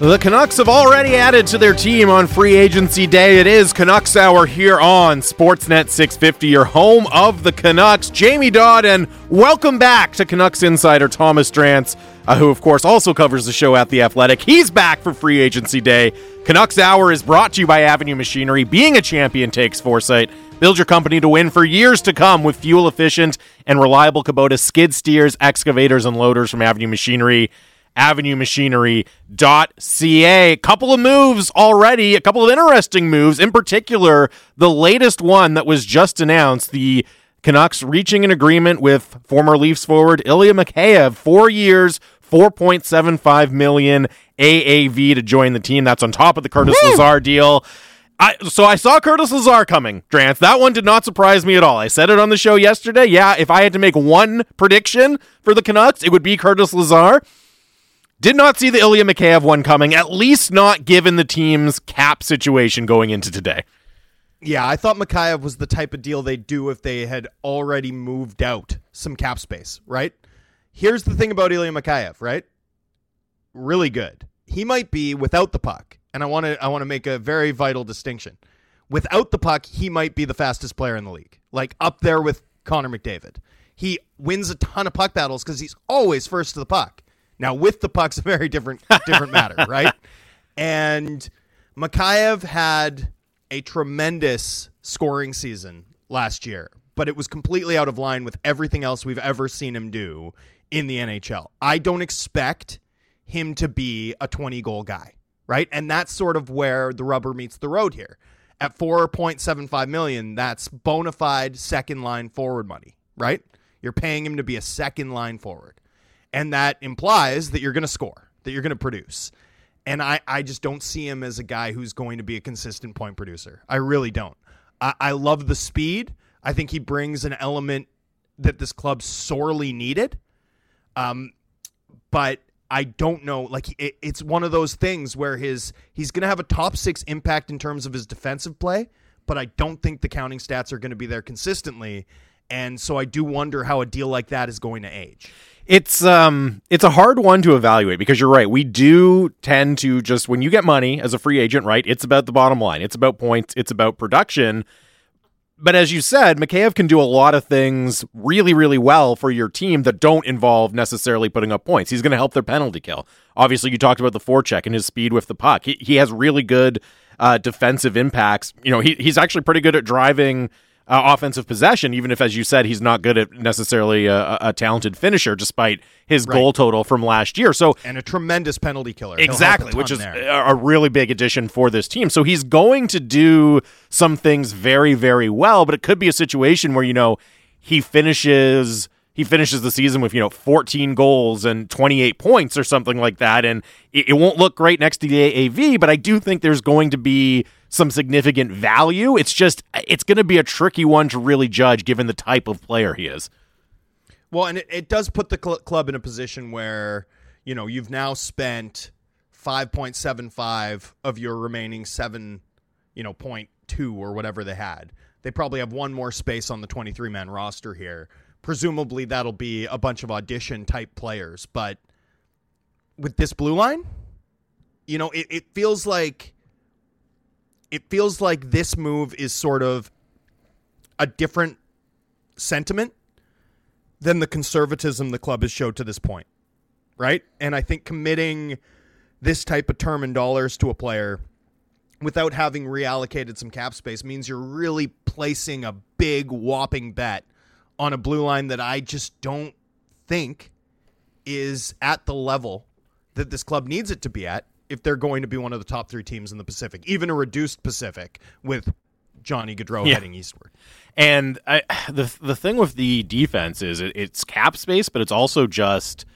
The Canucks have already added to their team on free agency day. It is Canucks Hour here on Sportsnet 650, your home of the Canucks. Jamie Dodd, and welcome back to Canucks insider Thomas Drance, uh, who, of course, also covers the show at The Athletic. He's back for free agency day. Canucks Hour is brought to you by Avenue Machinery. Being a champion takes foresight. Build your company to win for years to come with fuel efficient and reliable Kubota skid steers, excavators, and loaders from Avenue Machinery avenuemachinery.ca. A couple of moves already, a couple of interesting moves. In particular, the latest one that was just announced, the Canucks reaching an agreement with former Leafs forward Ilya Mikheyev, four years, 4.75 million AAV to join the team. That's on top of the Curtis Woo! Lazar deal. I, so I saw Curtis Lazar coming, Drance. That one did not surprise me at all. I said it on the show yesterday. Yeah, if I had to make one prediction for the Canucks, it would be Curtis Lazar. Did not see the Ilya Mikheyev one coming, at least not given the team's cap situation going into today. Yeah, I thought Mikheyev was the type of deal they'd do if they had already moved out some cap space, right? Here's the thing about Ilya Mikheyev, right? Really good. He might be without the puck, and I want to I want to make a very vital distinction. Without the puck, he might be the fastest player in the league, like up there with Connor McDavid. He wins a ton of puck battles because he's always first to the puck. Now with the puck's a very different different matter, right? And Mikheyev had a tremendous scoring season last year, but it was completely out of line with everything else we've ever seen him do in the NHL. I don't expect him to be a 20 goal guy, right? And that's sort of where the rubber meets the road here. At 4.75 million, that's bona fide second line forward money, right? You're paying him to be a second line forward and that implies that you're going to score, that you're going to produce. And I, I just don't see him as a guy who's going to be a consistent point producer. I really don't. I, I love the speed. I think he brings an element that this club sorely needed. Um, but I don't know. Like it, it's one of those things where his he's going to have a top six impact in terms of his defensive play, but I don't think the counting stats are going to be there consistently. And so I do wonder how a deal like that is going to age. It's um it's a hard one to evaluate because you're right. We do tend to just when you get money as a free agent, right? It's about the bottom line. It's about points, it's about production. But as you said, Mikheyev can do a lot of things really, really well for your team that don't involve necessarily putting up points. He's going to help their penalty kill. Obviously, you talked about the forecheck and his speed with the puck. He, he has really good uh, defensive impacts. You know, he, he's actually pretty good at driving uh, offensive possession, even if, as you said, he's not good at necessarily a, a talented finisher, despite his right. goal total from last year. So and a tremendous penalty killer, exactly, which is there. a really big addition for this team. So he's going to do some things very, very well, but it could be a situation where you know he finishes he finishes the season with you know 14 goals and 28 points or something like that and it, it, won't look great next to the AAV but I do think there's going to be some significant value. It's just it's going to be a tricky one to really judge given the type of player he is. Well and it, it does put the cl- club in a position where you know you've now spent 5.75 of your remaining 7 you know point 2 or whatever they had. They probably have one more space on the 23 man roster here. Presumably that'll be a bunch of audition type players. But with this blue line, you know, it, it feels like it feels like this move is sort of a different sentiment than the conservatism the club has showed to this point. Right? And I think committing this type of term in dollars to a player without having reallocated some cap space means you're really placing a big whopping bet on a blue line that I just don't think is at the level that this club needs it to be at if they're going to be one of the top three teams in the Pacific, even a reduced Pacific with Johnny Gaudreau yeah. heading eastward. And I, the the thing with the defense is it, it's cap space, but it's also just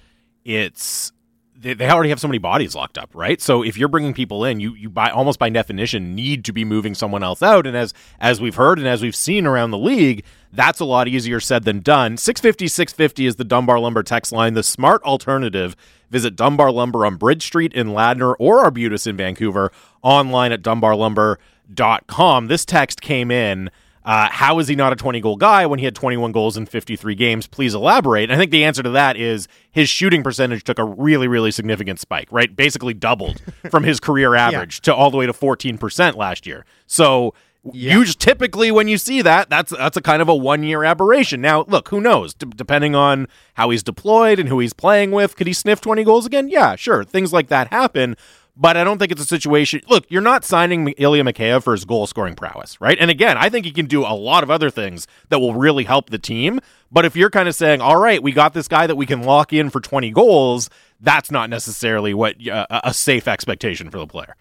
it's they, they already have so many bodies locked up, right? So if you're bringing people in, you you by almost by definition need to be moving someone else out. And as as we've heard and as we've seen around the league, that's a lot easier said than done. 650 650 is the Dunbar Lumber text line, the smart alternative. Visit Dunbar Lumber on Bridge Street in Ladner or Arbutus in Vancouver online at dunbarlumber.com. This text came in Uh, how is he not a 20 goal guy when he had 21 goals in 53 games? Please elaborate. And I think the answer to that is his shooting percentage took a really, really significant spike, right? Basically doubled from his career average yeah. to all the way to 14% last year. So yeah. you typically when you see that, that's that's a kind of a one year aberration. Now, look, who knows? D- depending on how he's deployed and who he's playing with, could he sniff 20 goals again? Yeah, sure. Things like that happen. But I don't think it's a situation. Look, you're not signing Ilya Mikheyev for his goal scoring prowess, right? And again, I think he can do a lot of other things that will really help the team. But if you're kind of saying, all right, we got this guy that we can lock in for 20 goals, that's not necessarily what uh, a safe expectation for the player.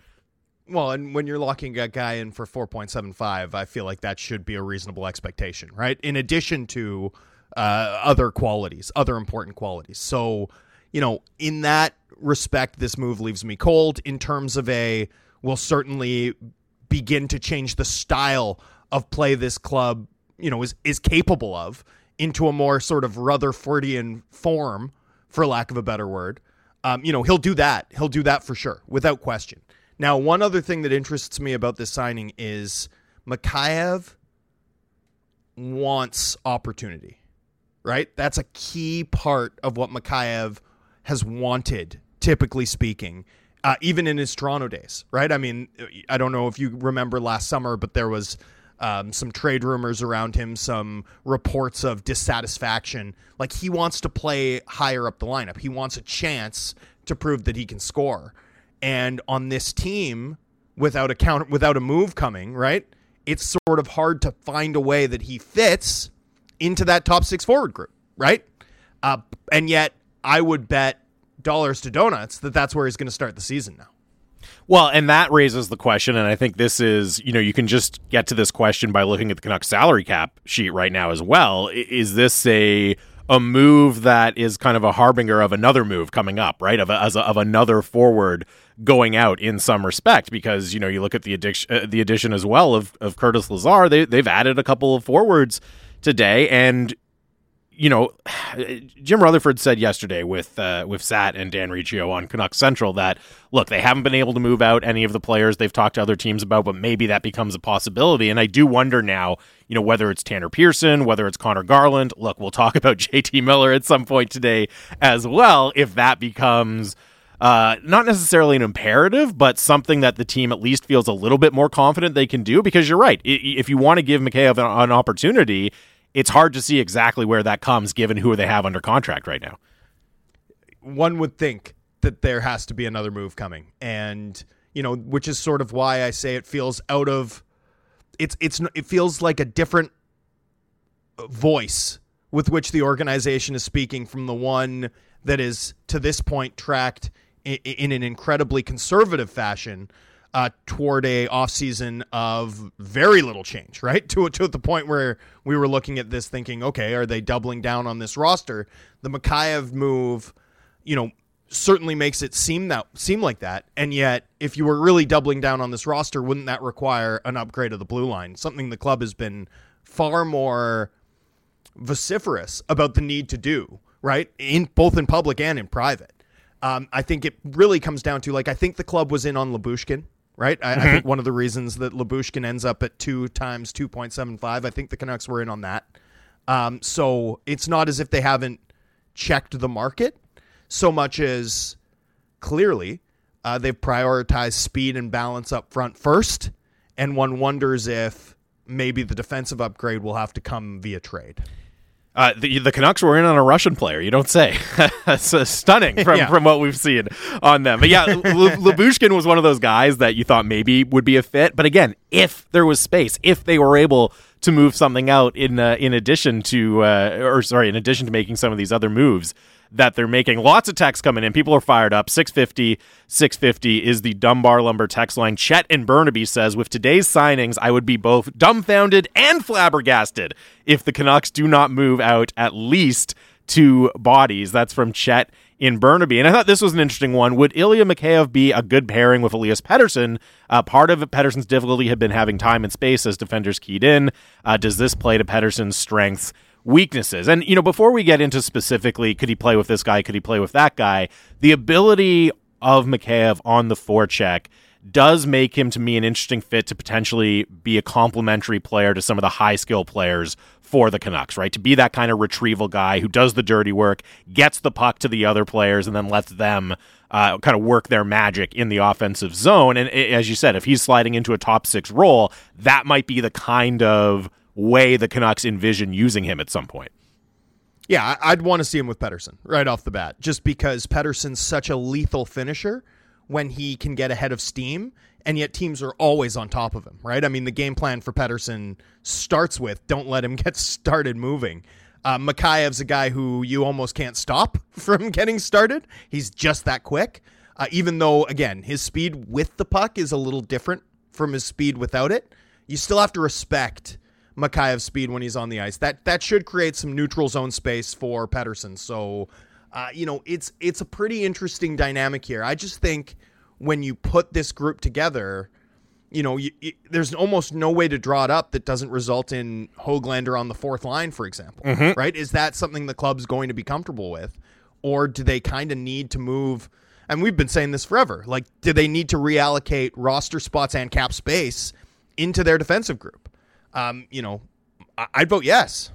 Well, and when you're locking a guy in for 4.75, I feel like that should be a reasonable expectation, right? In addition to uh, other qualities, other important qualities. So, you know, in that respect, this move leaves me cold. In terms of a, will certainly begin to change the style of play this club, you know, is is capable of into a more sort of Rutherfordian form, for lack of a better word. Um, you know, he'll do that. He'll do that for sure, without question. Now, one other thing that interests me about this signing is Mikheyev wants opportunity, right? That's a key part of what Mikheyev has wanted typically speaking. Uh, even in his Toronto days, right? I mean, I don't know if you remember last summer, but there was um, some trade rumors around him, some reports of dissatisfaction. Like he wants to play higher up the lineup. He wants a chance to prove that he can score. And on this team, without a count, without a move coming, right? It's sort of hard to find a way that he fits into that top six forward group, right? Uh, and yet, I would bet dollars to donuts that that's where he's going to start the season now. Well, and that raises the question, and I think this is, you know, you can just get to this question by looking at the Canucks salary cap sheet right now as well. Is this a a move that is kind of a harbinger of another move coming up, right? Of a, as a, of another forward going out in some respect, because you know you look at the addition, uh, the addition as well of of Curtis Lazar. They they've added a couple of forwards today, and you know, Jim Rutherford said yesterday with uh, with Sat and Dan Riccio on Canucks Central that look, they haven't been able to move out any of the players they've talked to other teams about, but maybe that becomes a possibility. And I do wonder now, you know, whether it's Tanner Pearson, whether it's Conor Garland. Look, we'll talk about JT Miller at some point today as well. If that becomes uh, not necessarily an imperative, but something that the team at least feels a little bit more confident they can do. Because you're right, if you want to give Mikheyev an, an opportunity it's hard to see exactly where that comes given who they have under contract right now. One would think that there has to be another move coming. And, you know, which is sort of why I say it feels out of it's it's it feels like a different voice with which the organization is speaking from the one that is to this point tracked in, in an incredibly conservative fashion uh, toward a offseason of very little change, right? To to the point where we were looking at this thinking, okay, are they doubling down on this roster? The Mikheyev move, you know, certainly makes it seem that seem like that. And yet, if you were really doubling down on this roster, wouldn't that require an upgrade of the blue line? Something the club has been far more vociferous about the need to do, right? In both in public and in private. Um, I think it really comes down to like I think the club was in on Lyubushkin right? I, mm-hmm. I, think one of the reasons that Lyubushkin ends up at two times 2.75, I think the Canucks were in on that. Um, so it's not as if they haven't checked the market so much as clearly uh, they've prioritized speed and balance up front first. And one wonders if maybe the defensive upgrade will have to come via trade. Uh, the, the Canucks were in on a Russian player. You don't say. That's uh, stunning from, yeah. from what we've seen on them. But yeah, L- Lyubushkin was one of those guys that you thought maybe would be a fit. But again, if there was space, if they were able to move something out in uh, in addition to, uh, or sorry, in addition to making some of these other moves, that they're making. Lots of texts coming in. People are fired up. 650, 650 is the Dunbar Lumber text line. Chet in Burnaby says, with today's signings, I would be both dumbfounded and flabbergasted if the Canucks do not move out at least two bodies. That's from Chet in Burnaby. And I thought this was an interesting one. Would Ilya Mikheyev be a good pairing with Elias Pettersson? Uh, part of Pettersson's difficulty had been having time and space as defenders keyed in. Uh, does this play to Pettersson's strengths? Weaknesses. And, you know, before we get into specifically, could he play with this guy? Could he play with that guy? The ability of Mikheyev on the forecheck does make him to me an interesting fit to potentially be a complementary player to some of the high skill players for the Canucks, right? To be that kind of retrieval guy who does the dirty work, gets the puck to the other players, and then lets them uh, kind of work their magic in the offensive zone. And as you said, if he's sliding into a top six role, that might be the kind of way the Canucks envision using him at some point. Yeah, I'd want to see him with Pettersson right off the bat, just because Pettersson's such a lethal finisher when he can get ahead of steam, and yet teams are always on top of him, right? I mean, the game plan for Pettersson starts with don't let him get started moving. Uh, Mikheyev's a guy who you almost can't stop from getting started. He's just that quick. Uh, even though, again, his speed with the puck is a little different from his speed without it, you still have to respect Mikheyev's speed when he's on the ice. That that should create some neutral zone space for Pettersson. So, uh, you know, it's it's a pretty interesting dynamic here. I just think when you put this group together, you know, you, you, there's almost no way to draw it up that doesn't result in Hoglander on the fourth line, for example. Mm-hmm. Right? Is that something the club's going to be comfortable with, or do they kind of need to move? And we've been saying this forever. Like, do they need to reallocate roster spots and cap space into their defensive group? Um, you know, I'd vote yes.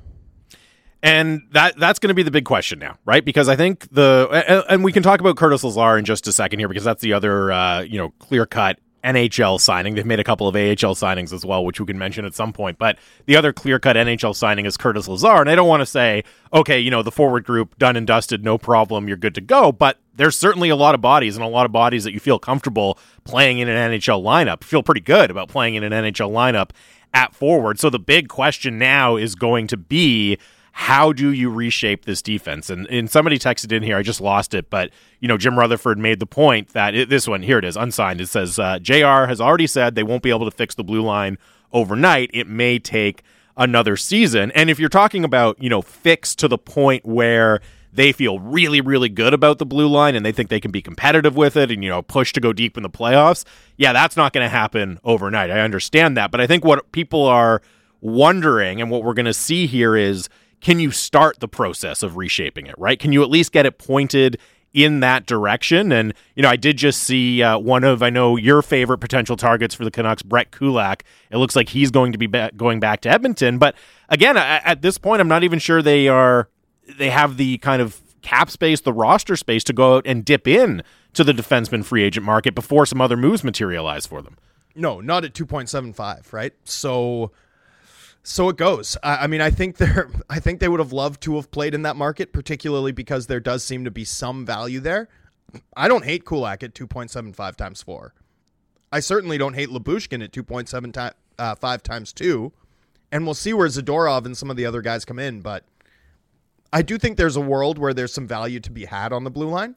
And that that's going to be the big question now, right? Because I think the and we can talk about Curtis Lazar in just a second here because that's the other uh, you know clear cut NHL signing. They've made a couple of AHL signings as well, which we can mention at some point. But the other clear cut NHL signing is Curtis Lazar. And I don't want to say, okay, you know, the forward group done and dusted, no problem, you're good to go. But there's certainly a lot of bodies and a lot of bodies that you feel comfortable playing in an NHL lineup. Feel pretty good about playing in an NHL lineup at forward. So the big question now is going to be how do you reshape this defense? And, and somebody texted in here, I just lost it, but you know Jim Rutherford made the point that it, this one here it is unsigned. It says uh, Jr. has already said they won't be able to fix the blue line overnight. It may take another season. And if you're talking about you know fix to the point where they feel really, really good about the blue line and they think they can be competitive with it and, you know, push to go deep in the playoffs. Yeah, that's not going to happen overnight. I understand that. But I think what people are wondering and what we're going to see here is can you start the process of reshaping it, right? Can you at least get it pointed in that direction? And, you know, I did just see uh, one of, I know, your favorite potential targets for the Canucks, Brett Kulak. It looks like he's going to be going back to Edmonton. But again, at this point, I'm not even sure they are they have the kind of cap space, the roster space to go out and dip in to the defenseman free agent market before some other moves materialize for them. No, not at 2.75, right? So so it goes. I, I, mean, I think they're I think they would have loved to have played in that market, particularly because there does seem to be some value there. I don't hate Kulak at 2.75 times 4. I certainly don't hate Lyubushkin at 2.75 uh, times 2. And we'll see where Zadorov and some of the other guys come in, but – I do think there's a world where there's some value to be had on the blue line.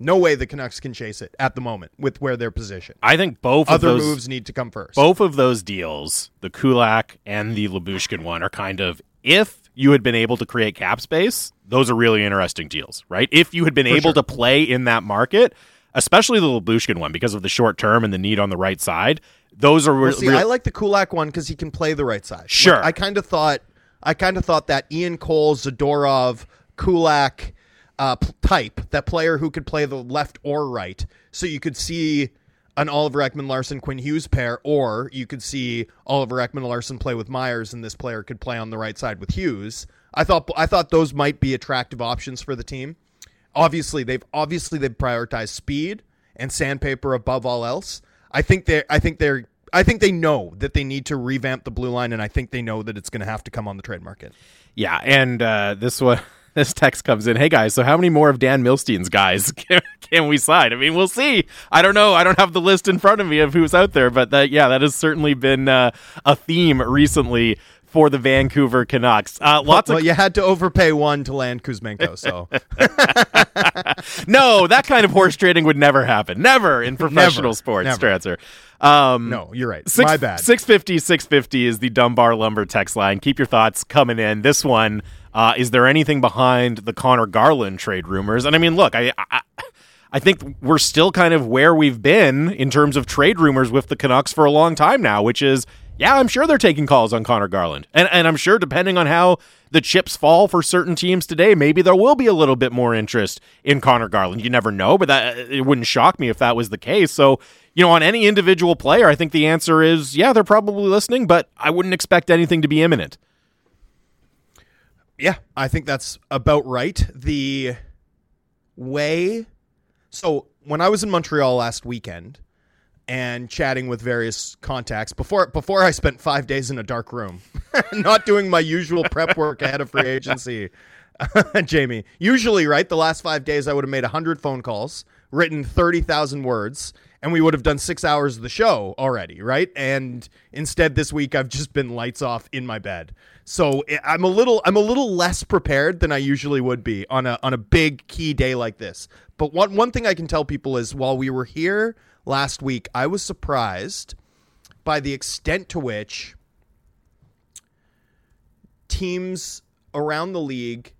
No way the Canucks can chase it at the moment with where they're positioned. I think both other those, moves need to come first. Both of those deals, the Kulak and the Lyubushkin one, are kind of if you had been able to create cap space, those are really interesting deals, right? If you had been For able sure. to play in that market, especially the Lyubushkin one because of the short term and the need on the right side, those are. Well, see, I like the Kulak one because he can play the right side. Sure, like, I kind of thought I kind of thought that Ian Cole, Zadorov, Kulak uh, type, that player who could play the left or right, so you could see an Oliver Ekman Larsson Quinn Hughes pair, or you could see Oliver Ekman Larsson play with Myers, and this player could play on the right side with Hughes. I thought I thought those might be attractive options for the team. Obviously, they've obviously they've prioritized speed and sandpaper above all else. I think they I think they're I think they know that they need to revamp the blue line, and I think they know that it's going to have to come on the trade market. Yeah, and uh, this one. This text comes in. Hey guys, so how many more of Dan Milstein's guys can, can, we sign? I mean, we'll see. I don't know. I don't have the list in front of me of who's out there, but that yeah, that has certainly been uh, a theme recently for the Vancouver Canucks. Uh, lots well, of you had to overpay one to land Kuzmenko, so no, that kind of horse trading would never happen. Never in professional never, sports, never. Um, no, you're right. Six, My bad. 650 650 is the Dunbar Lumber text line. Keep your thoughts coming in. This one, uh, is there anything behind the Conor Garland trade rumors? And I mean, look, I, I I think we're still kind of where we've been in terms of trade rumors with the Canucks for a long time now, which is yeah, I'm sure they're taking calls on Conor Garland. And and I'm sure depending on how the chips fall for certain teams today, maybe there will be a little bit more interest in Conor Garland. You never know, but that it wouldn't shock me if that was the case. So, you know, on any individual player, I think the answer is yeah, they're probably listening, but I wouldn't expect anything to be imminent. Yeah, I think that's about right. The way so when I was in Montreal last weekend, and chatting with various contacts before before I spent five days in a dark room, not doing my usual prep work ahead of free agency. Jamie, usually, right, the last five days I would have made hundred phone calls, written thirty thousand words, and we would have done six hours of the show already, right? And instead, this week I've just been lights off in my bed. So eh, I'm a little I'm a little less prepared than I usually would be on a on a big key day like this. But one one thing I can tell people is while we were here last week, I was surprised by the extent to which teams around the league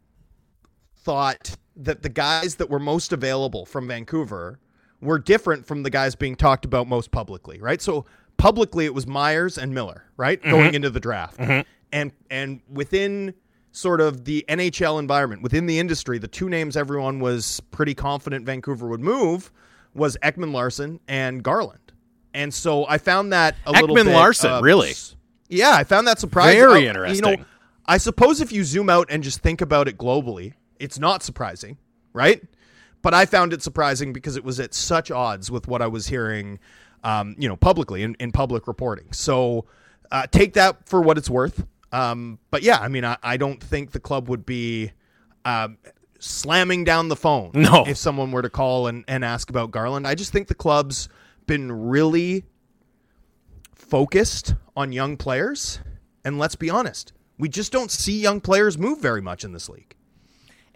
thought that the guys that were most available from Vancouver were different from the guys being talked about most publicly, right? So publicly it was Myers and Miller, right? Mm-hmm. Going into the draft. Mm-hmm. And and within sort of the NHL environment, within the industry, the two names everyone was pretty confident Vancouver would move was Ekman Larsson and Garland. And so I found that a Ekman little bit, Larsson, uh, really? Yeah, I found that surprising. Very interesting. You know, I suppose if you zoom out and just think about it globally, it's not surprising, right? But I found it surprising because it was at such odds with what I was hearing, um, you know, publicly in, in public reporting. So uh, take that for what it's worth. Um, but yeah, I mean, I, I, don't think the club would be um, slamming down the phone no. if someone were to call and, and ask about Garland. I just think the club's been really focused on young players. And let's be honest, we just don't see young players move very much in this league.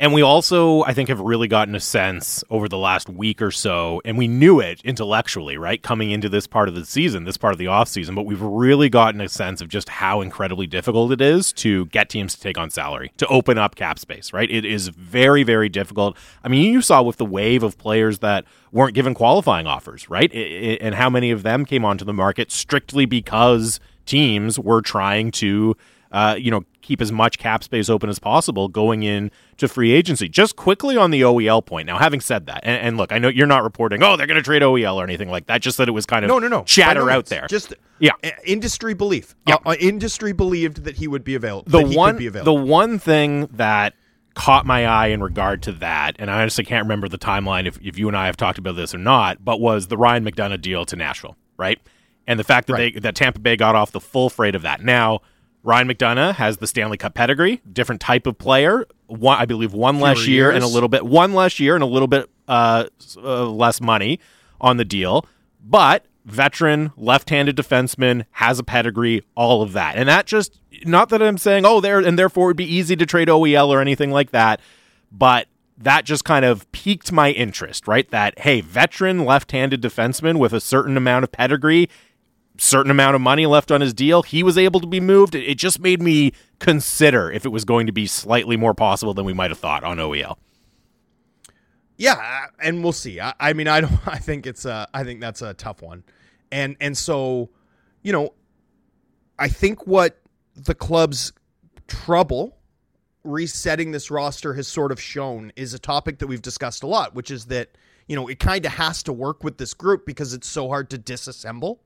And we also, I think, have really gotten a sense over the last week or so, and we knew it intellectually, right, coming into this part of the season, this part of the offseason, but we've really gotten a sense of just how incredibly difficult it is to get teams to take on salary, to open up cap space, right? It is very, very difficult. I mean, you saw with the wave of players that weren't given qualifying offers, right? It, it, and how many of them came onto the market strictly because teams were trying to uh, you know, keep as much cap space open as possible going in to free agency. Just quickly on the OEL point. Now, having said that, and, and look, I know you're not reporting, oh, they're going to trade OEL or anything like that. Just that it was kind of no, no, no. chatter no out there. Just yeah, industry belief. Yeah, uh, industry believed that he would be available. The one, the one thing that caught my eye in regard to that, and I honestly can't remember the timeline if, if you and I have talked about this or not, but was the Ryan McDonagh deal to Nashville, right? And the fact that right. they that Tampa Bay got off the full freight of that. Now Ryan McDonagh has the Stanley Cup pedigree, different type of player. One, I believe one less year years. and a little bit one less year and a little bit uh, uh, less money on the deal, but veteran, left-handed defenseman has a pedigree, all of that, and that just not that I'm saying oh there and therefore it would be easy to trade OEL or anything like that, but that just kind of piqued my interest, right? That hey, veteran left-handed defenseman with a certain amount of pedigree certain amount of money left on his deal. He was able to be moved. It just made me consider if it was going to be slightly more possible than we might have thought on OEL. Yeah, uh, and we'll see. I, I mean, I don't. I think it's a. I think that's a tough one, and and so, you know, I think what the club's trouble resetting this roster has sort of shown is a topic that we've discussed a lot, which is that you know it kind of has to work with this group because it's so hard to disassemble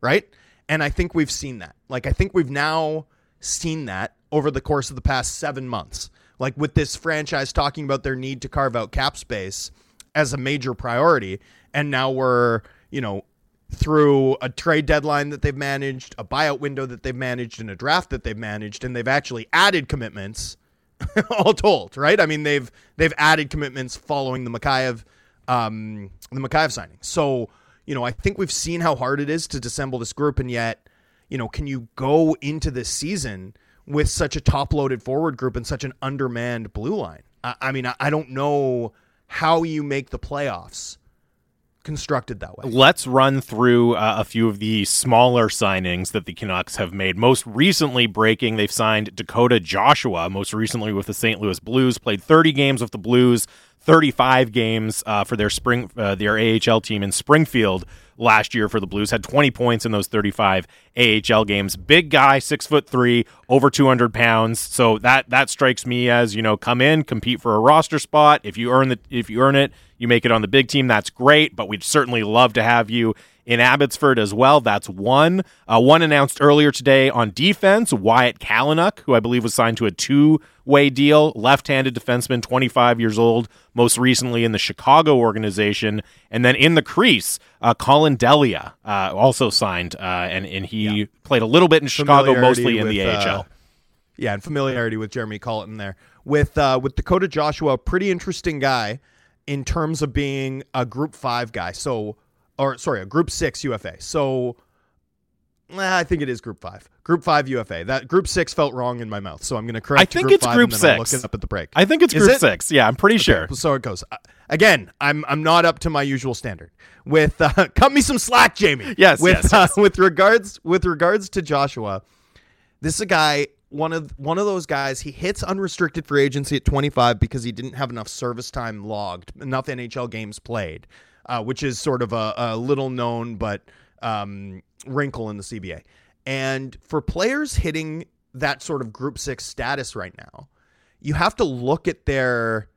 right? And I think we've seen that. Like, I think we've now seen that over the course of the past seven months. Like, with this franchise talking about their need to carve out cap space as a major priority. And now we're, you know, through a trade deadline that they've managed, a buyout window that they've managed, and a draft that they've managed, and they've actually added commitments. all told, right? I mean, they've they've added commitments following the Mikheyev um, the Mikheyev signing. So you know, I think we've seen how hard it is to dissemble this group, and yet, you know, can you go into this season with such a top-loaded forward group and such an undermanned blue line? I, I mean, I, I don't know how you make the playoffs constructed that way. Let's run through uh, a few of the smaller signings that the Canucks have made. Most recently, breaking, they've signed Dakota Joshua, most recently with the St. Louis Blues, played 30 games with the Blues, 35 games uh, for their spring uh, their AHL team in Springfield last year for the Blues. Had 20 points in those 35 AHL games. Big guy, six foot three, over 200 pounds. So that that strikes me as you know, come in, compete for a roster spot. If you earn the if you earn it, you make it on the big team. That's great. But we'd certainly love to have you in Abbotsford as well. That's one. Uh, one announced earlier today on defense, Wyatt Kalynuk, who I believe was signed to a two way deal, left handed defenseman, 25 years old, most recently in the Chicago organization. And then in the crease, uh, Collin Delia uh, also signed, uh, and, and he yeah. played a little bit in Chicago, mostly in with, the AHL. Uh, yeah, and familiarity with Jeremy Colliton there. With, uh, with Dakota Joshua, pretty interesting guy in terms of being a group five guy. So or sorry, a Group Six UFA. So I think it is Group Five. Group Five UFA. That Group Six felt wrong in my mouth, so I'm going to correct. I think group it's Group Six. look it up at the break. I think it's is Group it? Six. Yeah, I'm pretty okay, sure. So it goes. Uh, again, I'm I'm not up to my usual standard. With uh, cut me some slack, Jamie. Yes. With yes, yes. Uh, with regards with regards to Joshua, this is a guy one of one of those guys. He hits unrestricted free agency at 25 because he didn't have enough service time logged, enough NHL games played uh, which is sort of a, a little known but um, wrinkle in the CBA. And for players hitting that sort of group six status right now, you have to look at their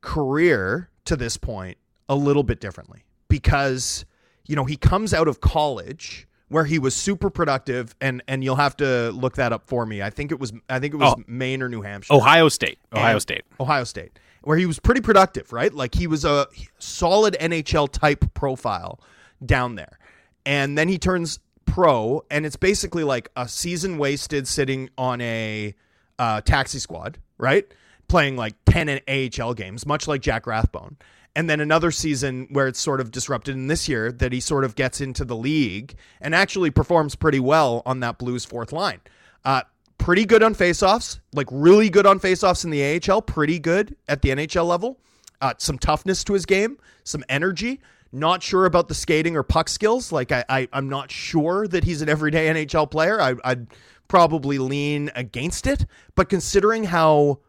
career to this point a little bit differently because, you know, he comes out of college where he was super productive and and you'll have to look that up for me. I think it was I think it was oh, Maine or New Hampshire. Ohio State. Ohio State. Ohio State where he was pretty productive, right? Like he was a solid NHL type profile down there. And then he turns pro, and it's basically like a season wasted sitting on a uh, taxi squad, right? Playing like 10 AHL games, much like Jack Rathbone. And then another season where it's sort of disrupted in this year that he sort of gets into the league and actually performs pretty well on that Blues fourth line. Uh, pretty good on faceoffs, like really good on faceoffs in the AHL, pretty good at the NHL level. Uh, some toughness to his game, some energy. Not sure about the skating or puck skills. Like I, I am not sure that he's an everyday NHL player. I, I'd probably lean against it. But considering how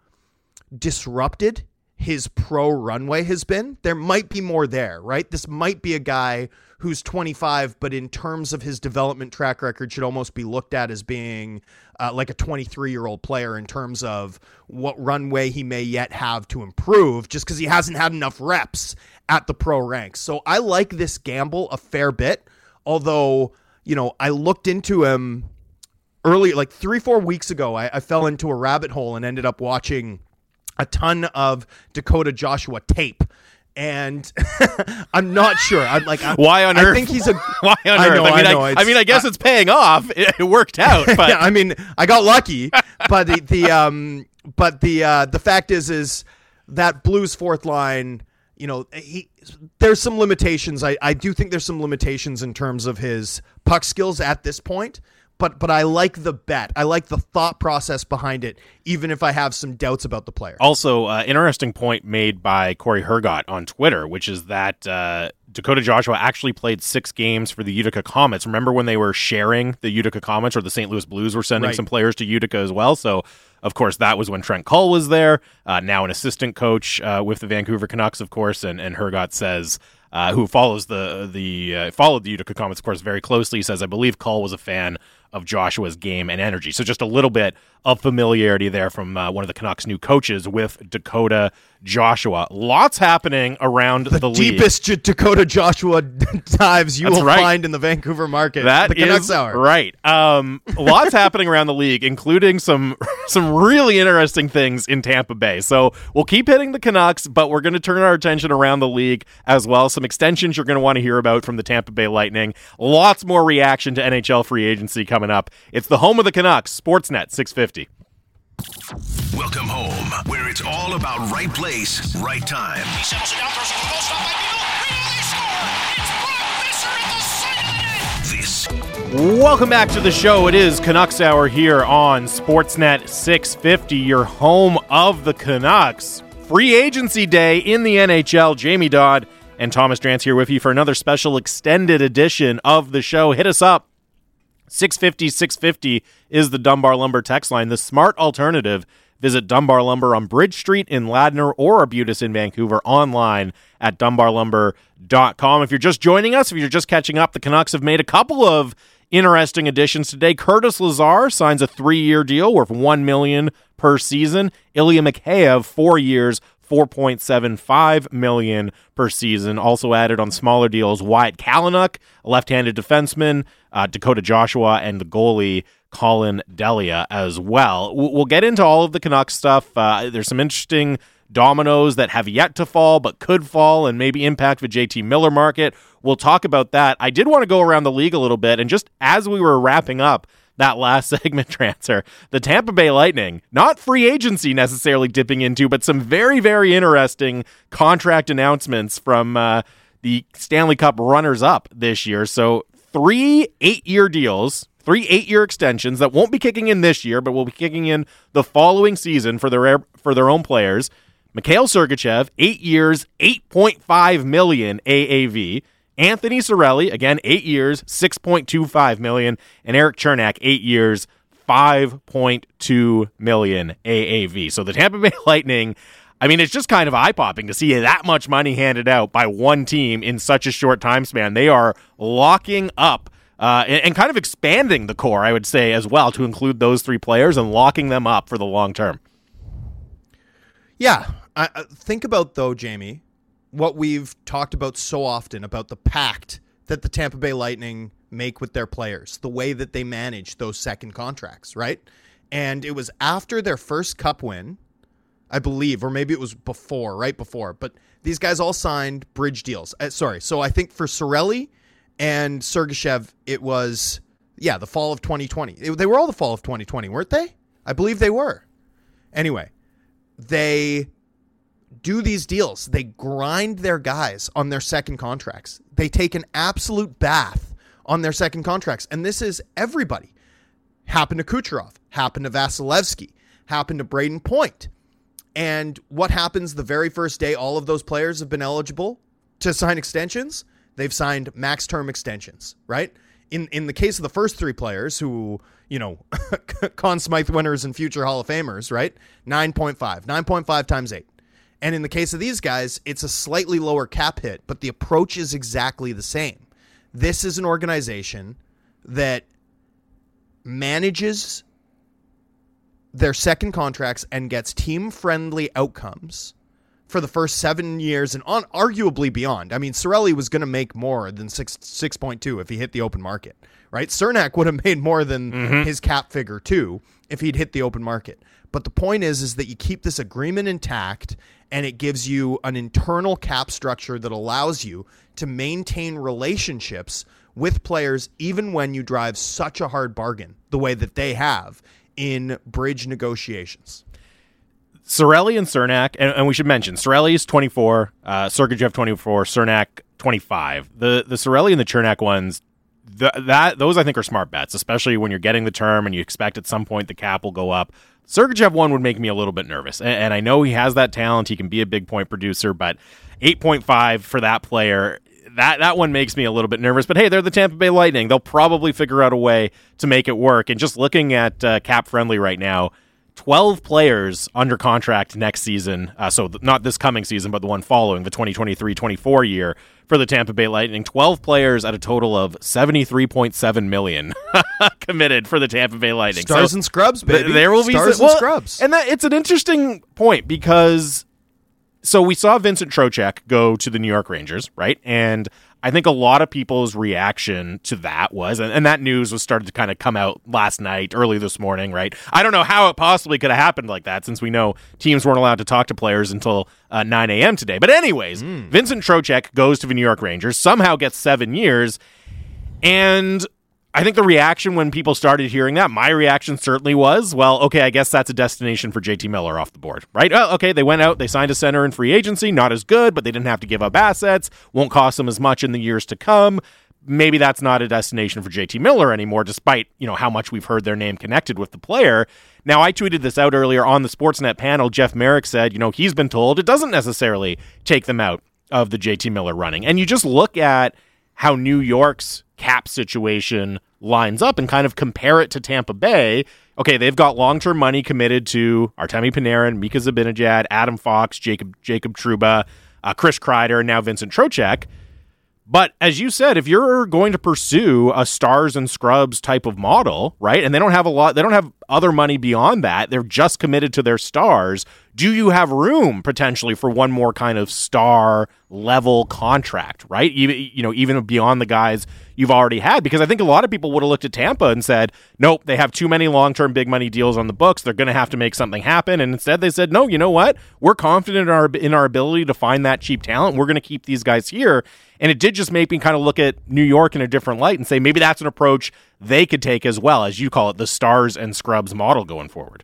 disrupted his pro runway has been, there might be more there, right? This might be a guy who's 25, but in terms of his development track record, should almost be looked at as being uh, like a 23 year old player in terms of what runway he may yet have to improve, just because he hasn't had enough reps at the pro ranks. So I like this gamble a fair bit, although, you know, I looked into him early, like three, four weeks ago. I, I fell into a rabbit hole and ended up watching a ton of Dakota Joshua tape and I'm not sure. I'm like, I, why on earth? I think he's a. why on I earth? I mean, I, know, I, I mean, I guess it's paying off. It, it worked out, but I mean, I got lucky. but the, the um, but the uh, the fact is, is that Blues fourth line. You know, he there's some limitations. I I do think there's some limitations in terms of his puck skills at this point but but I like the bet. I like the thought process behind it, even if I have some doubts about the player. Also, uh, interesting point made by Corey Hergott on Twitter, which is that uh, Dakota Joshua actually played six games for the Utica Comets. Remember when they were sharing the Utica Comets, or the St. Louis Blues were sending right. some players to Utica as well? So, of course, that was when Trent Cull was there. Uh, now an assistant coach uh, with the Vancouver Canucks, of course, and and Hergott says uh, who follows the the uh, followed the Utica Comets, of course, very closely. Says, "I believe Cull was a fan of Joshua's game and energy." So just a little bit of familiarity there from uh, one of the Canucks' new coaches with Dakota Joshua. Lots happening around the, the deepest league. Dakota Joshua dives you That's will right. find in the Vancouver market. That the Canucks is hour. right. Um, lots happening around the league, including some some really interesting things in Tampa Bay. So we'll keep hitting the Canucks, but we're going to turn our attention around the league as well. Some extensions you're going to want to hear about from the Tampa Bay Lightning. Lots more reaction to NHL free agency coming up. It's the home of the Canucks, Sportsnet 650. Welcome home, where it's all about right place, right time. He settles it down, throws it to the post, stop by Beal. It's Brock Boeser at the side of the net. This. Welcome back to the show. It is Canucks Hour here on Sportsnet 650, your home of the Canucks. Free agency day in the NHL. Jamie Dodd and Thomas Drance here with you for another special extended edition of the show. Hit us up. 650 650 is the Dunbar Lumber text line, the smart alternative Visit Dunbar Lumber on Bridge Street in Ladner or Arbutus in Vancouver online at dunbarlumber.com. If you're just joining us, if you're just catching up, the Canucks have made a couple of interesting additions today. Curtis Lazar signs a three-year deal worth one million per season. Ilya Mikheyev, four years, 4.75 million per season. Also added on smaller deals, Wyatt Kalynuk, a left-handed defenseman, uh, Dakota Joshua, and the goalie Collin Delia as well. We'll get into all of the Canucks stuff. Uh, there's some interesting dominoes that have yet to fall but could fall and maybe impact the JT Miller market. We'll talk about that. I did want to go around the league a little bit and just as we were wrapping up that last segment transfer, the Tampa Bay Lightning, not free agency necessarily dipping into, but some very, very interesting contract announcements from uh, the Stanley Cup runners up this year. So, three eight year deals, three eight year extensions that won't be kicking in this year, but will be kicking in the following season for their, for their own players. Mikhail Sergachev, eight years, 8.5 million AAV. Anthony Cirelli, again, eight years, 6.25 million. And Erik Cernak, eight years, 5.2 million AAV. So the Tampa Bay Lightning, I mean, it's just kind of eye popping to see that much money handed out by one team in such a short time span. They are locking up uh, and, and, kind of expanding the core, I would say, as well, to include those three players and locking them up for the long term. Yeah, I, think about though, Jamie, what we've talked about so often about the pact that the Tampa Bay Lightning make with their players, the way that they manage those second contracts, right? And it was after their first cup win, I believe, or maybe it was before, right before, but these guys all signed bridge deals. Uh, sorry. So I think for Cirelli and Sergachev, it was, yeah, the fall of 2020. It, they were all the fall of 2020, weren't they? I believe they were. Anyway, they do these deals. They grind their guys on their second contracts. They take an absolute bath on their second contracts. And this is everybody. Happened to Kucherov, happened to Vasilevskiy, happened to Brayden Point. And what happens the very first day all of those players have been eligible to sign extensions? They've signed max term extensions, right? In in the case of the first three players who, you know, Conn Smythe winners and future Hall of Famers, right? 9.5. 9.5 times 8. And in the case of these guys, it's a slightly lower cap hit, but the approach is exactly the same. This is an organization that manages their second contracts and gets team friendly outcomes for the first seven years and on arguably beyond. I mean, Cirelli was going to make more than six six point two if he hit the open market, right? Cernak would have made more than mm-hmm. his cap figure too if he'd hit the open market. But the point is, is that you keep this agreement intact and it gives you an internal cap structure that allows you to maintain relationships with players even when you drive such a hard bargain the way that they have in bridge negotiations. Cirelli and Cernak, and, and we should mention Cirelli is 24, uh, Sergachev 24, Cernak 25. The the Cirelli and the Cernak ones, the, that those I think are smart bets, especially when you're getting the term and you expect at some point the cap will go up. Sergachev one would make me a little bit nervous, and, and I know he has that talent. He can be a big point producer, but 8.5 for that player that that one makes me a little bit nervous. But hey, they're the Tampa Bay Lightning. They'll probably figure out a way to make it work. And just looking at uh, cap friendly right now, 12 players under contract next season. Uh, so th- not this coming season, but the one following the 2023-24 year for the Tampa Bay Lightning. 12 players at a total of 73.7 million committed for the Tampa Bay Lightning. Stars so and scrubs, baby. Th- there will Stars be Stars and well, scrubs. And that it's an interesting point because so we saw Vincent Trocheck go to the New York Rangers, right? And I think a lot of people's reaction to that was, and, and that news was started to kind of come out last night, early this morning, right? I don't know how it possibly could have happened like that since we know teams weren't allowed to talk to players until uh, 9 a.m. today. But, anyways, mm. Vincent Trocheck goes to the New York Rangers, somehow gets seven years, and I think the reaction when people started hearing that, my reaction certainly was, well, okay, I guess that's a destination for JT Miller off the board, right? Well, okay, they went out, they signed a center in free agency, not as good, but they didn't have to give up assets, won't cost them as much in the years to come. Maybe that's not a destination for JT Miller anymore, despite, you know, how much we've heard their name connected with the player. Now, I tweeted this out earlier on the Sportsnet panel. Jeff Marek said, you know, he's been told it doesn't necessarily take them out of the JT Miller running. And you just look at how New York's cap situation lines up and kind of compare it to Tampa Bay. Okay, they've got long term money committed to Artemi Panarin, Mika Zibanejad, Adam Fox, Jacob Jacob Trouba, uh, Chris Kreider, and now Vincent Trocheck. But as you said, if you're going to pursue a stars and scrubs type of model, right, and they don't have a lot, they don't have other money beyond that, they're just committed to their stars. Do you have room potentially for one more kind of star level contract, right? Even you know, even beyond the guys you've already had, because I think a lot of people would have looked at Tampa and said, "Nope, they have too many long term big money deals on the books. They're going to have to make something happen." And instead, they said, "No, you know what? We're confident in our in our ability to find that cheap talent. We're going to keep these guys here." And it did just make me kind of look at New York in a different light and say maybe that's an approach they could take as well, as you call it, the stars and scrubs model going forward.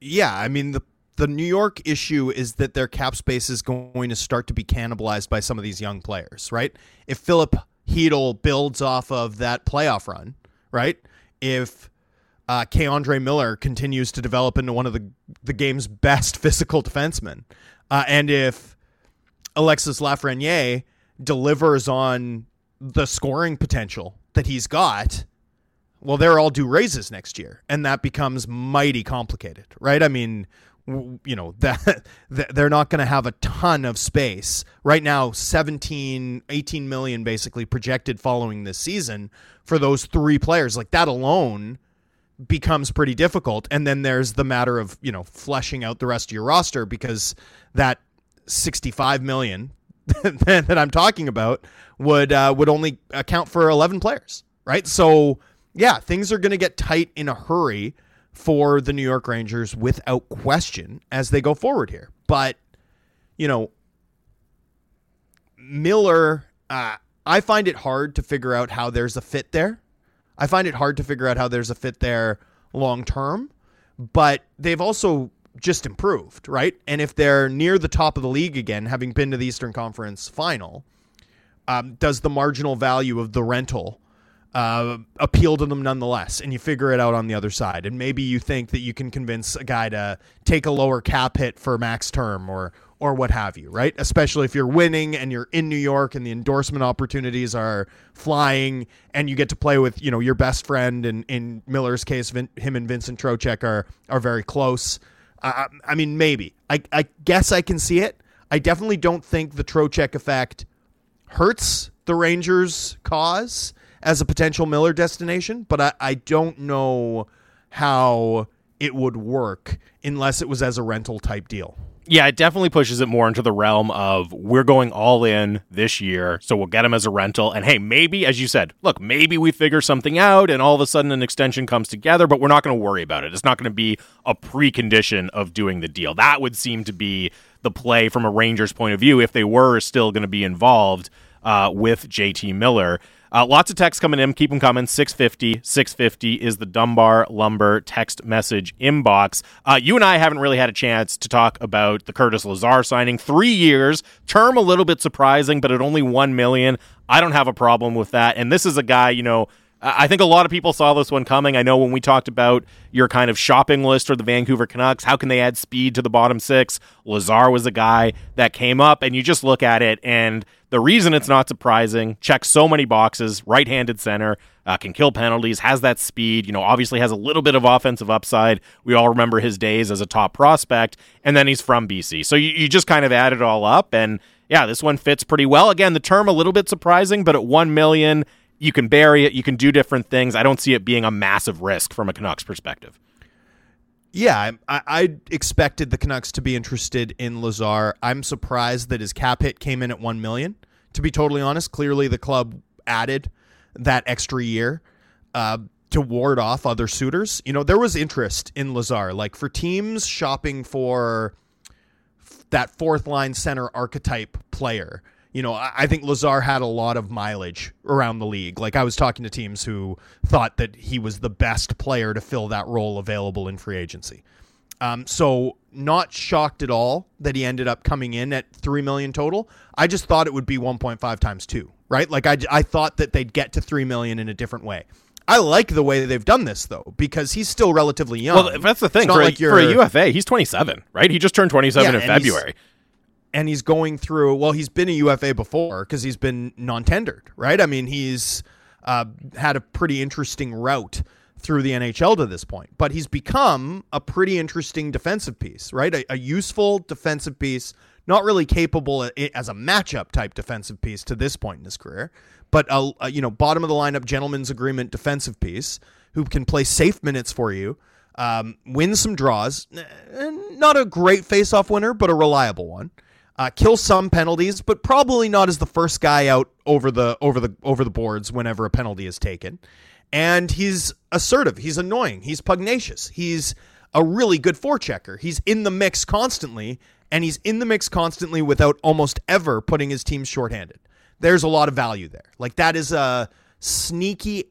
Yeah, I mean the the New York issue is that their cap space is going to start to be cannibalized by some of these young players, right? If Filip Chytil builds off of that playoff run, right? If uh, K'Andre Miller continues to develop into one of the the game's best physical defensemen, uh, and if Alexis Lafreniere delivers on the scoring potential that he's got, well, they're all due raises next year, and that becomes mighty complicated, right? I mean, you know that they're not going to have a ton of space. Right now 17 18 million basically projected following this season for those three players. Like that alone becomes pretty difficult. And then there's the matter of you know fleshing out the rest of your roster because that 65 million that I'm talking about would uh, would only account for 11 players, right? So yeah, things are going to get tight in a hurry for the New York Rangers without question as they go forward here. But you know, Miller, uh, I find it hard to figure out how there's a fit there. I find it hard to figure out how there's a fit there long term. But they've also just improved, right? And if they're near the top of the league again, having been to the Eastern Conference final, um, does the marginal value of the rental uh, appeal to them nonetheless? And you figure it out on the other side. And maybe you think that you can convince a guy to take a lower cap hit for max term or or what have you, right? Especially if you're winning and you're in New York and the endorsement opportunities are flying and you get to play with, you know, your best friend and in Miller's case, Vin, him and Vincent Trocheck are are very close. I, I mean, maybe. I, I guess I can see it. I definitely don't think the Trocheck effect hurts the Rangers' cause as a potential Miller destination, but I, I don't know how it would work unless it was as a rental type deal yeah, it definitely pushes it more into the realm of we're going all in this year, so we'll get him as a rental. And hey, maybe, as you said, look, maybe we figure something out and all of a sudden an extension comes together, but we're not going to worry about it. It's not going to be a precondition of doing the deal. That would seem to be the play from a Rangers point of view if they were still going to be involved uh, with JT Miller. Uh, lots of texts coming in. Keep them coming. 650. 650 is the Dunbar Lumber text message inbox. Uh, you and I haven't really had a chance to talk about the Curtis Lazar signing. Three years, term a little bit surprising, but at only one million. I don't have a problem with that. And this is a guy, you know, I think a lot of people saw this one coming. I know when we talked about your kind of shopping list or the Vancouver Canucks, how can they add speed to the bottom six? Lazar was a guy that came up, and you just look at it, and the reason it's not surprising, checks so many boxes, right handed center, uh, can kill penalties, has that speed, you know, obviously has a little bit of offensive upside. We all remember his days as a top prospect, and then he's from BC. So you, you just kind of add it all up, and yeah, this one fits pretty well. Again, the term a little bit surprising, but at 1 million, you can bury it, you can do different things. I don't see it being a massive risk from a Canucks perspective. Yeah, I, I expected the Canucks to be interested in Lazar. I'm surprised that his cap hit came in at one million. To be totally honest, clearly the club added that extra year uh, to ward off other suitors. You know, there was interest in Lazar, like for teams shopping for that fourth line center archetype player you know, I think Lazar had a lot of mileage around the league. Like I was talking to teams who thought that he was the best player to fill that role available in free agency. Um, so not shocked at all that he ended up coming in at three million total. I just thought it would be 1.5 times two, right? Like I, I thought that they'd get to three million in a different way. I like the way that they've done this though, because he's still relatively young. Well, that's the thing. For, like a, for, a, UFA, he's 27, right? He just turned 27 yeah, in February and he's going through. Well, he's been a UFA before because he's been non-tendered, right? I mean, he's uh, had a pretty interesting route through the NHL to this point. But he's become a pretty interesting defensive piece, right? A, a useful defensive piece, not really capable as a matchup type defensive piece to this point in his career, but a, a you know bottom of the lineup gentleman's agreement defensive piece who can play safe minutes for you. Um, win some draws, not a great face-off winner, but a reliable one uh, kill some penalties, but probably not as the first guy out over the over the over the boards whenever a penalty is taken. And he's assertive. He's annoying. He's pugnacious. He's a really good forechecker. He's in the mix constantly, and he's in the mix constantly without almost ever putting his team shorthanded. There's a lot of value there. Like that is a sneaky,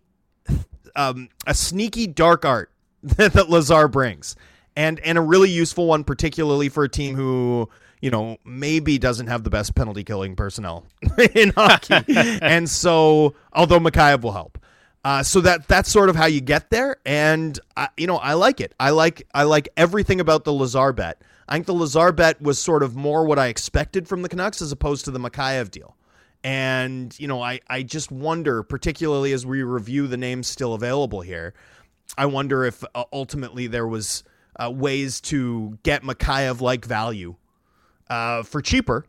um, a sneaky dark art that Lazar brings, and and a really useful one, particularly for a team who you know, maybe doesn't have the best penalty killing personnel in hockey. and so, although Mikheyev will help. Uh, so that that's sort of how you get there, and I, you know I like it. I like I like everything about the Lazar bet. I think the Lazar bet was sort of more what I expected from the Canucks as opposed to the Mikheyev deal. And you know I I just wonder, particularly as we review the names still available here, I wonder if uh, ultimately there was uh, ways to get Mikheyev like value uh, for cheaper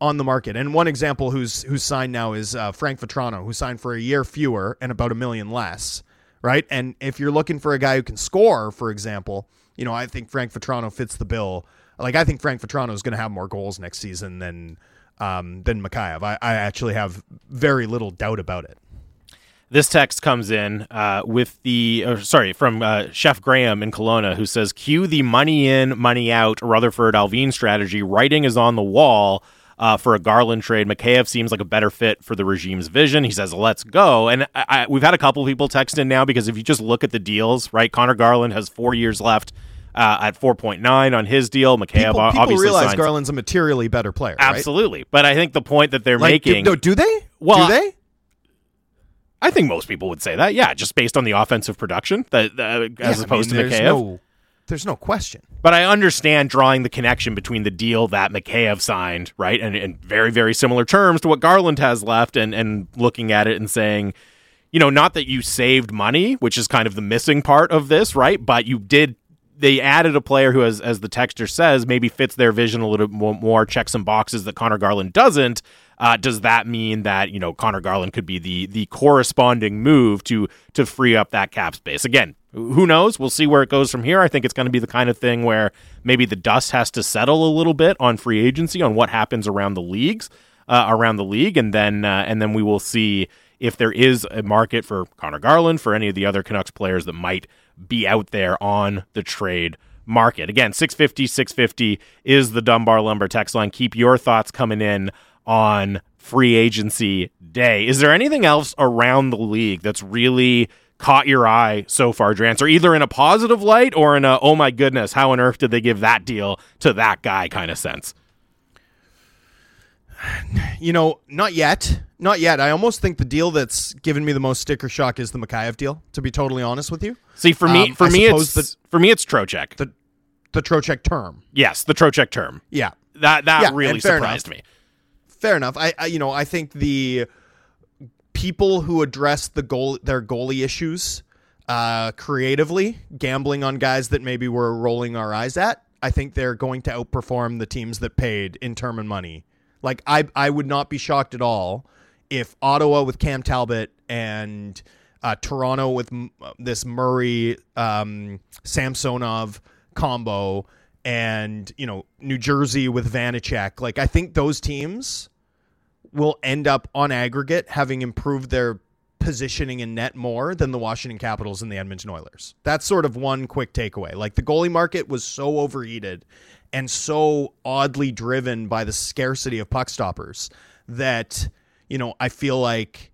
on the market. And one example who's who's signed now is uh, Frank Vatrano, who signed for a year fewer and about a million less. Right, and if you're looking for a guy who can score, for example, you know I think Frank Vatrano fits the bill. Like I think Frank Vatrano is going to have more goals next season than um, than Mikheyev. I, I actually have very little doubt about it. This text comes in uh, with the, uh, sorry, from uh, Chef Graham in Kelowna, who says, cue the money in, money out Rutherford Allvin strategy. Writing is on the wall uh, for a Garland trade. Mikheyev seems like a better fit for the regime's vision. He says, let's go. And I, I, we've had a couple people text in now because if you just look at the deals, right, Conor Garland has four years left. Uh, at 4.9 on his deal. Mikheyev people, people obviously realize Garland's a materially better player. Absolutely, right? but I think the point that they're like, making. Do, do they? Well, do they? I think most people would say that, yeah, just based on the offensive production, that uh, as yeah, opposed I mean, to Mikheyev. No, there's no question. But I understand drawing the connection between the deal that Mikheyev signed, right, and in very very similar terms to what Garland has left, and and looking at it and saying, you know, not that you saved money, which is kind of the missing part of this, right, but you did. They added a player who, as as the texter says, maybe fits their vision a little more, more check some boxes that Conor Garland doesn't uh, does that mean that you know Conor Garland could be the the corresponding move to to free up that cap space? Again, who knows? We'll see where it goes from here. I think it's going to be the kind of thing where maybe the dust has to settle a little bit on free agency on what happens around the leagues, uh, around the league, and then uh, and then we will see if there is a market for Conor Garland for any of the other Canucks players that might be out there on the trade market. Again, 650 650 is the Dunbar Lumber text line. Keep your thoughts coming in on free agency day. Is there anything else around the league that's really caught your eye so far, Drance, or either in a positive light or in a, oh my goodness, how on earth did they give that deal to that guy kind of sense? You know, not yet. Not yet. I almost think the deal that's given me the most sticker shock is the Mikheyev deal, to be totally honest with you. See, for me, um, for me, it's the, for me, it's Trocheck. The the Trocheck term. Yes, the Trocheck term. Yeah, that that yeah, really surprised enough. me fair enough. I, I you know I think the people who address the goal their goalie issues uh, creatively, gambling on guys that maybe we're rolling our eyes at, I think they're going to outperform the teams that paid in term and money. Like I I would not be shocked at all if Ottawa with Cam Talbot and uh, Toronto with m- this Murray um, Samsonov combo and you know New Jersey with Vanecek. Like I think those teams will end up on aggregate having improved their positioning in net more than the Washington Capitals and the Edmonton Oilers. That's sort of one quick takeaway. Like the goalie market was so overheated and so oddly driven by the scarcity of puck stoppers that you know I feel like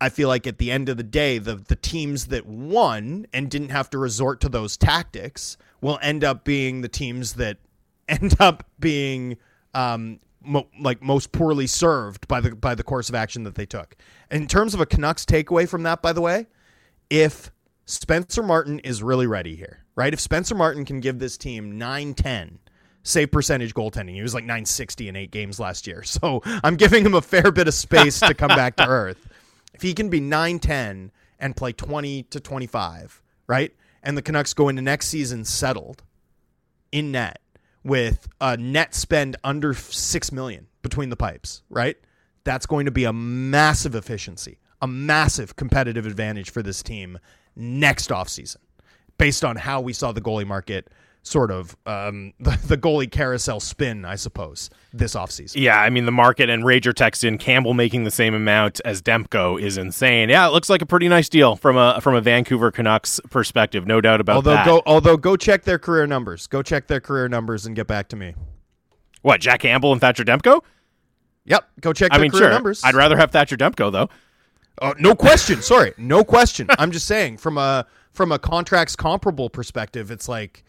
I feel like at the end of the day, the the teams that won and didn't have to resort to those tactics will end up being the teams that end up being um, mo- like most poorly served by the by the course of action that they took. In terms of a Canucks takeaway from that, by the way, if Spencer Martin is really ready here, right? If Spencer Martin can give this team 9-10 save percentage goaltending. He was like 960 in eight games last year. So I'm giving him a fair bit of space to come back to earth if he can be 9-10 and play 20 to 25, right? And the Canucks go into next season settled in net with a net spend under 6 million between the pipes, right? That's going to be a massive efficiency, a massive competitive advantage for this team next offseason based on how we saw the goalie market sort of um, the, the, goalie carousel spin, I suppose, this offseason. Yeah, I mean, the market and Rager text in Campbell making the same amount as Demko is insane. Yeah, it looks like a pretty nice deal from a from a Vancouver Canucks perspective, no doubt about although that. Go, although, go check their career numbers. Go check their career numbers and get back to me. What, Jack Campbell and Thatcher Demko? Yep, go check I mean, career sure. numbers. I'd rather have Thatcher Demko, though. Uh, no question. Sorry, no question. I'm just saying from a from a contracts comparable perspective, it's like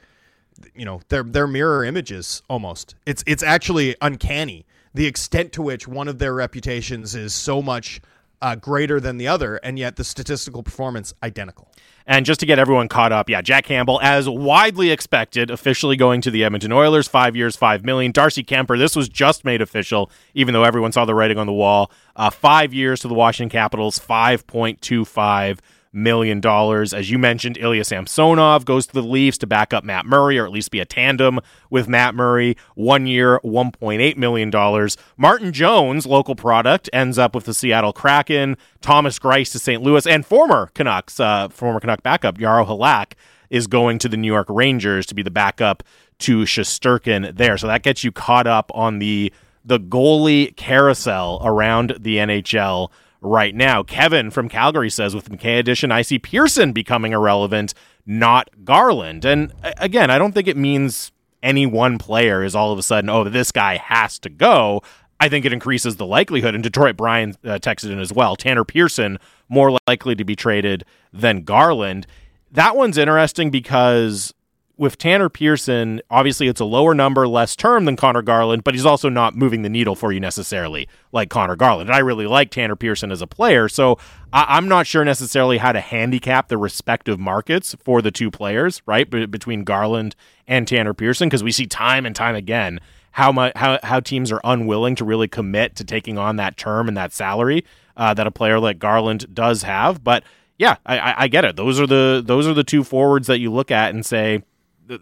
you know they're they're mirror images almost. It's it's actually uncanny the extent to which one of their reputations is so much uh, greater than the other, and yet the statistical performance identical. And just to get everyone caught up, yeah, Jack Campbell, as widely expected, officially going to the Edmonton Oilers, five years, five million. Darcy Kuemper, this was just made official, even though everyone saw the writing on the wall. Uh, five years to the Washington Capitals, five point two five million dollars. As you mentioned, Ilya Samsonov goes to the Leafs to back up Matt Murray, or at least be a tandem with Matt Murray. One year, $1.8 million. Martin Jones, local product, ends up with the Seattle Kraken. Thomas Greiss to St. Louis, and former Canucks, uh, former Canuck backup, Jaro Halak, is going to the New York Rangers to be the backup to Shesterkin there. So that gets you caught up on the the goalie carousel around the NHL right now. Kevin from Calgary says with Mikheyev addition, I see Pearson becoming irrelevant, not Garland. And again, I don't think it means any one player is all of a sudden, oh, this guy has to go. I think it increases the likelihood. And Detroit Brian uh, texted in as well. Tanner Pearson more likely to be traded than Garland. That one's interesting because with Tanner Pearson, obviously it's a lower number, less term than Conor Garland, but he's also not moving the needle for you necessarily like Conor Garland. And I really like Tanner Pearson as a player, so I- am not sure necessarily how to handicap the respective markets for the two players, right, B- between Garland and Tanner Pearson, because we see time and time again how much how how teams are unwilling to really commit to taking on that term and that salary uh, that a player like Garland does have, but. Yeah, I, I get it. Those are the those are the two forwards that you look at and say,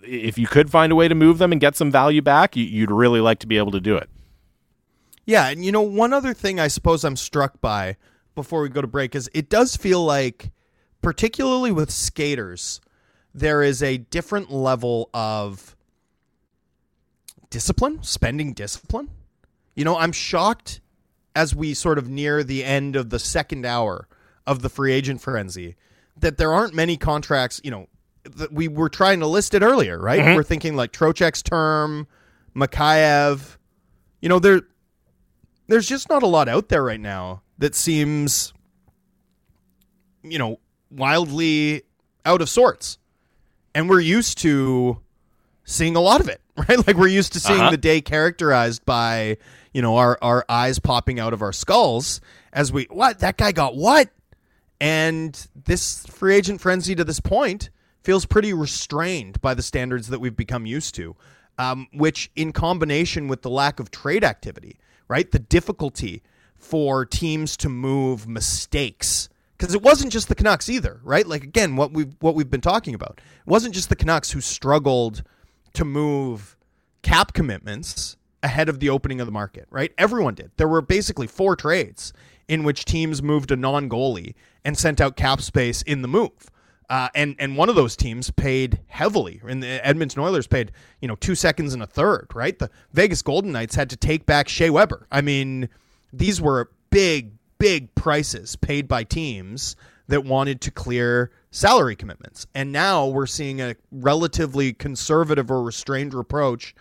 if you could find a way to move them and get some value back, you'd really like to be able to do it. Yeah, and you know, one other thing I suppose I'm struck by before we go to break is it does feel like, particularly with skaters, there is a different level of discipline, spending discipline. You know, I'm shocked as we sort of near the end of the second hour of the free agent frenzy that there aren't many contracts, you know, we were trying to list it earlier, right? Mm-hmm. We're thinking like Trocheck's term, Mikheyev. You know, there there's just not a lot out there right now that seems you know, wildly out of sorts. And we're used to seeing a lot of it, right? Like we're used to seeing uh-huh. the day characterized by, you know, our our eyes popping out of our skulls as we what that guy got what? And this free agent frenzy to this point feels pretty restrained by the standards that we've become used to, um, which in combination with the lack of trade activity, right? The difficulty for teams to move mistakes because it wasn't just the Canucks either, right? Like again, what we've what we've been talking about. It wasn't just the Canucks who struggled to move cap commitments ahead of the opening of the market, right? Everyone did. There were basically four trades in which teams moved a non-goalie and sent out cap space in the move. Uh, and and one of those teams paid heavily, and the Edmonton Oilers paid you know two seconds and a third. Right, the Vegas Golden Knights had to take back Shea Weber. I mean, these were big, big prices paid by teams that wanted to clear salary commitments, and now we're seeing a relatively conservative or restrained approach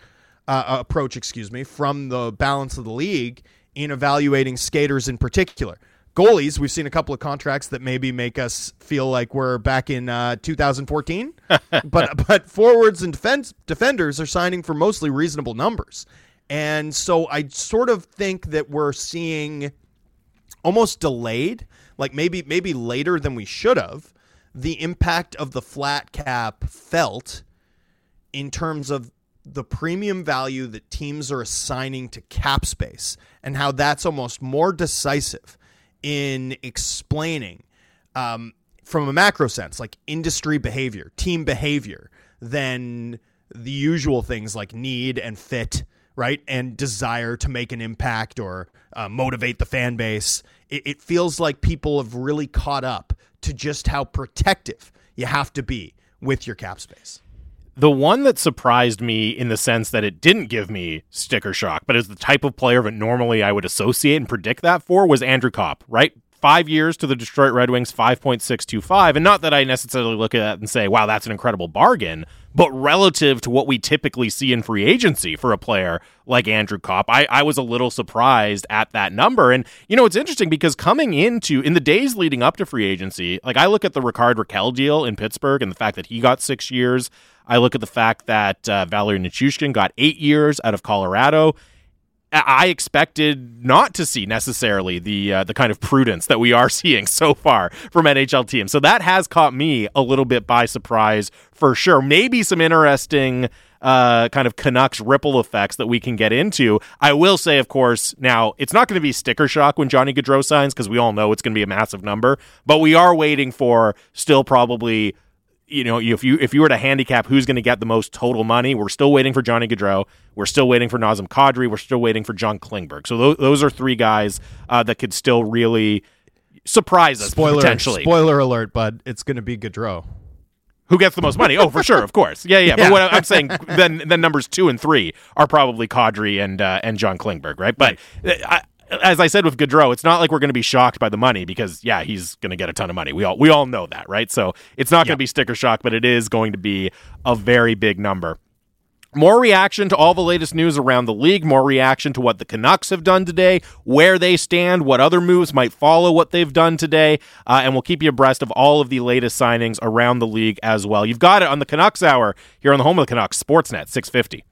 uh, approach, excuse me, from the balance of the league in evaluating skaters in particular goalies, we've seen a couple of contracts that maybe make us feel like we're back in uh, 2014. but but forwards and defense defenders are signing for mostly reasonable numbers, and so I sort of think that we're seeing almost delayed, like maybe maybe later than we should have, the impact of the flat cap felt in terms of the premium value that teams are assigning to cap space and how that's almost more decisive in explaining um, from a macro sense, like industry behavior, team behavior, than the usual things like need and fit, right? And desire to make an impact or uh, motivate the fan base. It, it feels like people have really caught up to just how protective you have to be with your cap space. The one that surprised me in the sense that it didn't give me sticker shock, but is the type of player that normally I would associate and predict that for was Andrew Copp, right? Five years to the Detroit Red Wings, 5.625. And not that I necessarily look at that and say, wow, that's an incredible bargain, but relative to what we typically see in free agency for a player like Andrew Copp, I, I was a little surprised at that number. And, you know, it's interesting because coming into, in the days leading up to free agency, like I look at the Rickard Rakell deal in Pittsburgh and the fact that he got six years. I look at the fact that uh, Valeri Nichushkin got eight years out of Colorado. I expected not to see necessarily the uh, the kind of prudence that we are seeing so far from NHL teams. So that has caught me a little bit by surprise for sure. Maybe some interesting uh, kind of Canucks ripple effects that we can get into. I will say, of course, now it's not going to be sticker shock when Johnny Gaudreau signs because we all know it's going to be a massive number. But we are waiting for still probably you know, if you if you were to handicap who's going to get the most total money, we're still waiting for Johnny Gaudreau. We're still waiting for Nazem Kadri. We're still waiting for John Klingberg. So th- those are three guys uh, that could still really surprise us spoiler, potentially. Spoiler alert, bud. It's going to be Gaudreau. Who gets the most money? Oh, for sure, of course. Yeah, yeah. But what I'm saying, then then numbers two and three are probably Kadri and uh, and John Klingberg, right? But. I, as I said with Gaudreau, it's not like we're going to be shocked by the money because yeah, he's going to get a ton of money. We all we all know that, right? So it's not going to be sticker shock, but it is going to be a very big number. More reaction to all the latest news around the league, more reaction to what the Canucks have done today, where they stand, what other moves might follow what they've done today, uh, and we'll keep you abreast of all of the latest signings around the league as well. You've got it on the Canucks Hour here on the home of the Canucks, Sportsnet 650.